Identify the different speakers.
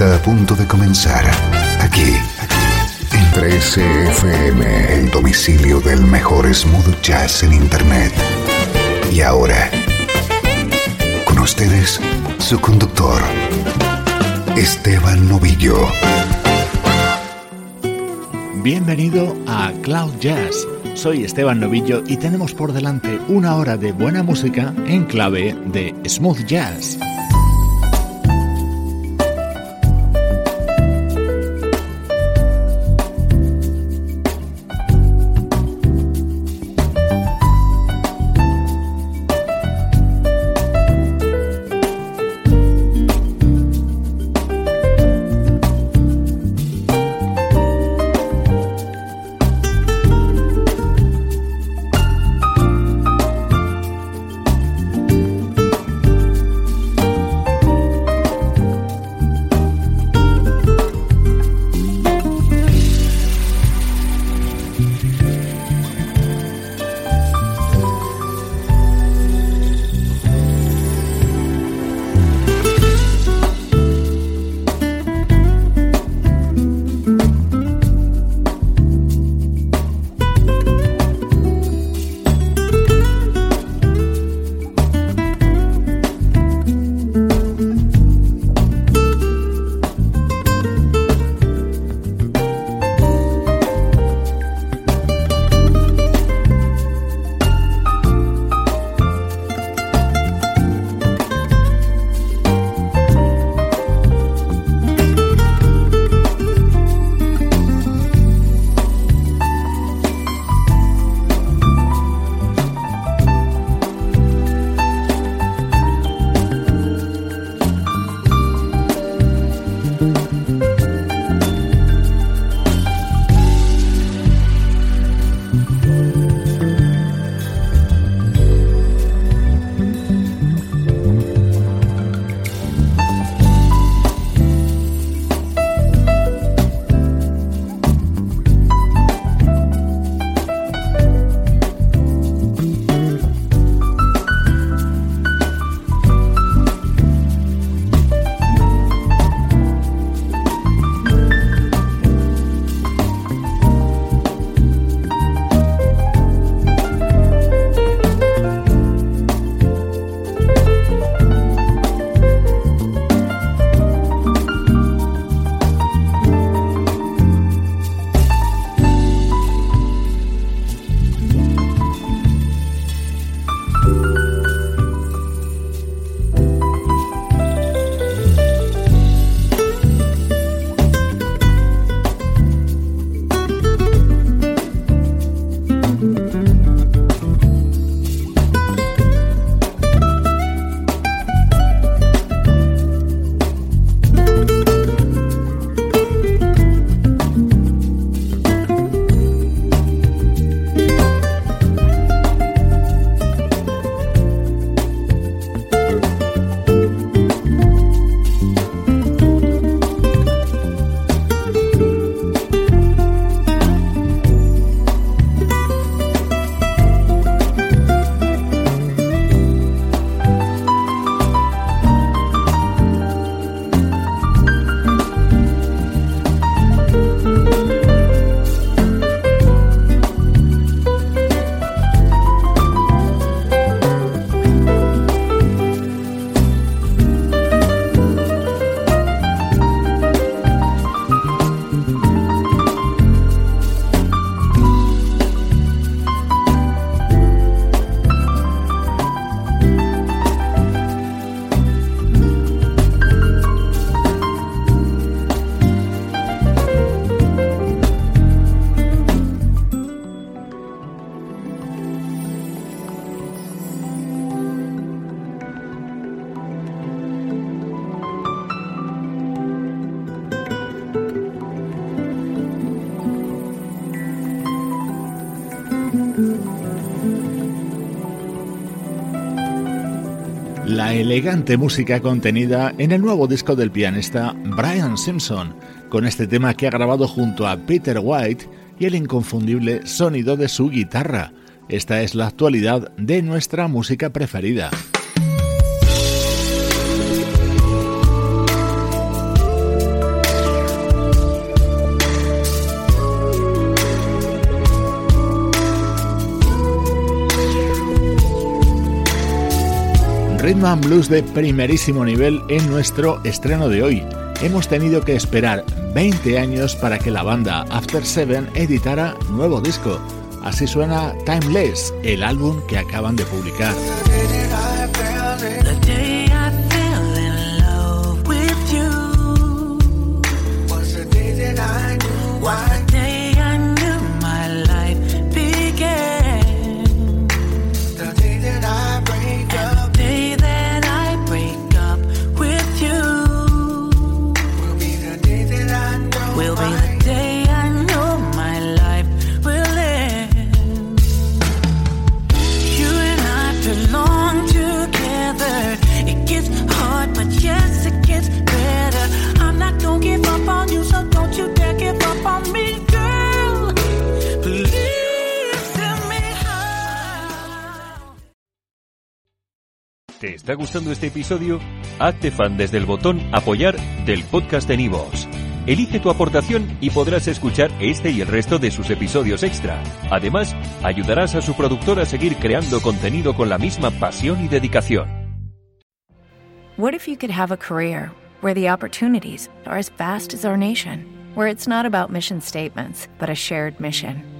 Speaker 1: Está a punto de comenzar aquí en 13FM, el domicilio del mejor smooth jazz en internet. Y ahora, con ustedes, su conductor, Esteban Novillo.
Speaker 2: Bienvenido a Cloud Jazz. Soy Esteban Novillo y tenemos por delante una hora de buena música en clave de smooth jazz. Elegante música contenida en el nuevo disco del pianista Brian Simpson, con este tema que ha grabado junto a Peter White y el inconfundible sonido de su guitarra. Esta es la actualidad de nuestra música preferida. Rhythm Blues de primerísimo nivel en nuestro estreno de hoy. Hemos tenido que esperar 20 años para que la banda After Seven editara nuevo disco. Así suena Timeless, el álbum que acaban de publicar.
Speaker 3: Está gustando este episodio? Hazte fan desde el botón Apoyar del podcast de Nivos. Elige tu aportación y podrás escuchar este y el resto de sus episodios extra. Además, ayudarás a su productor a seguir creando contenido con la misma pasión y dedicación.
Speaker 4: What if you could have a career where the opportunities are as vast as our nation, where it's not about mission statements, but a shared mission?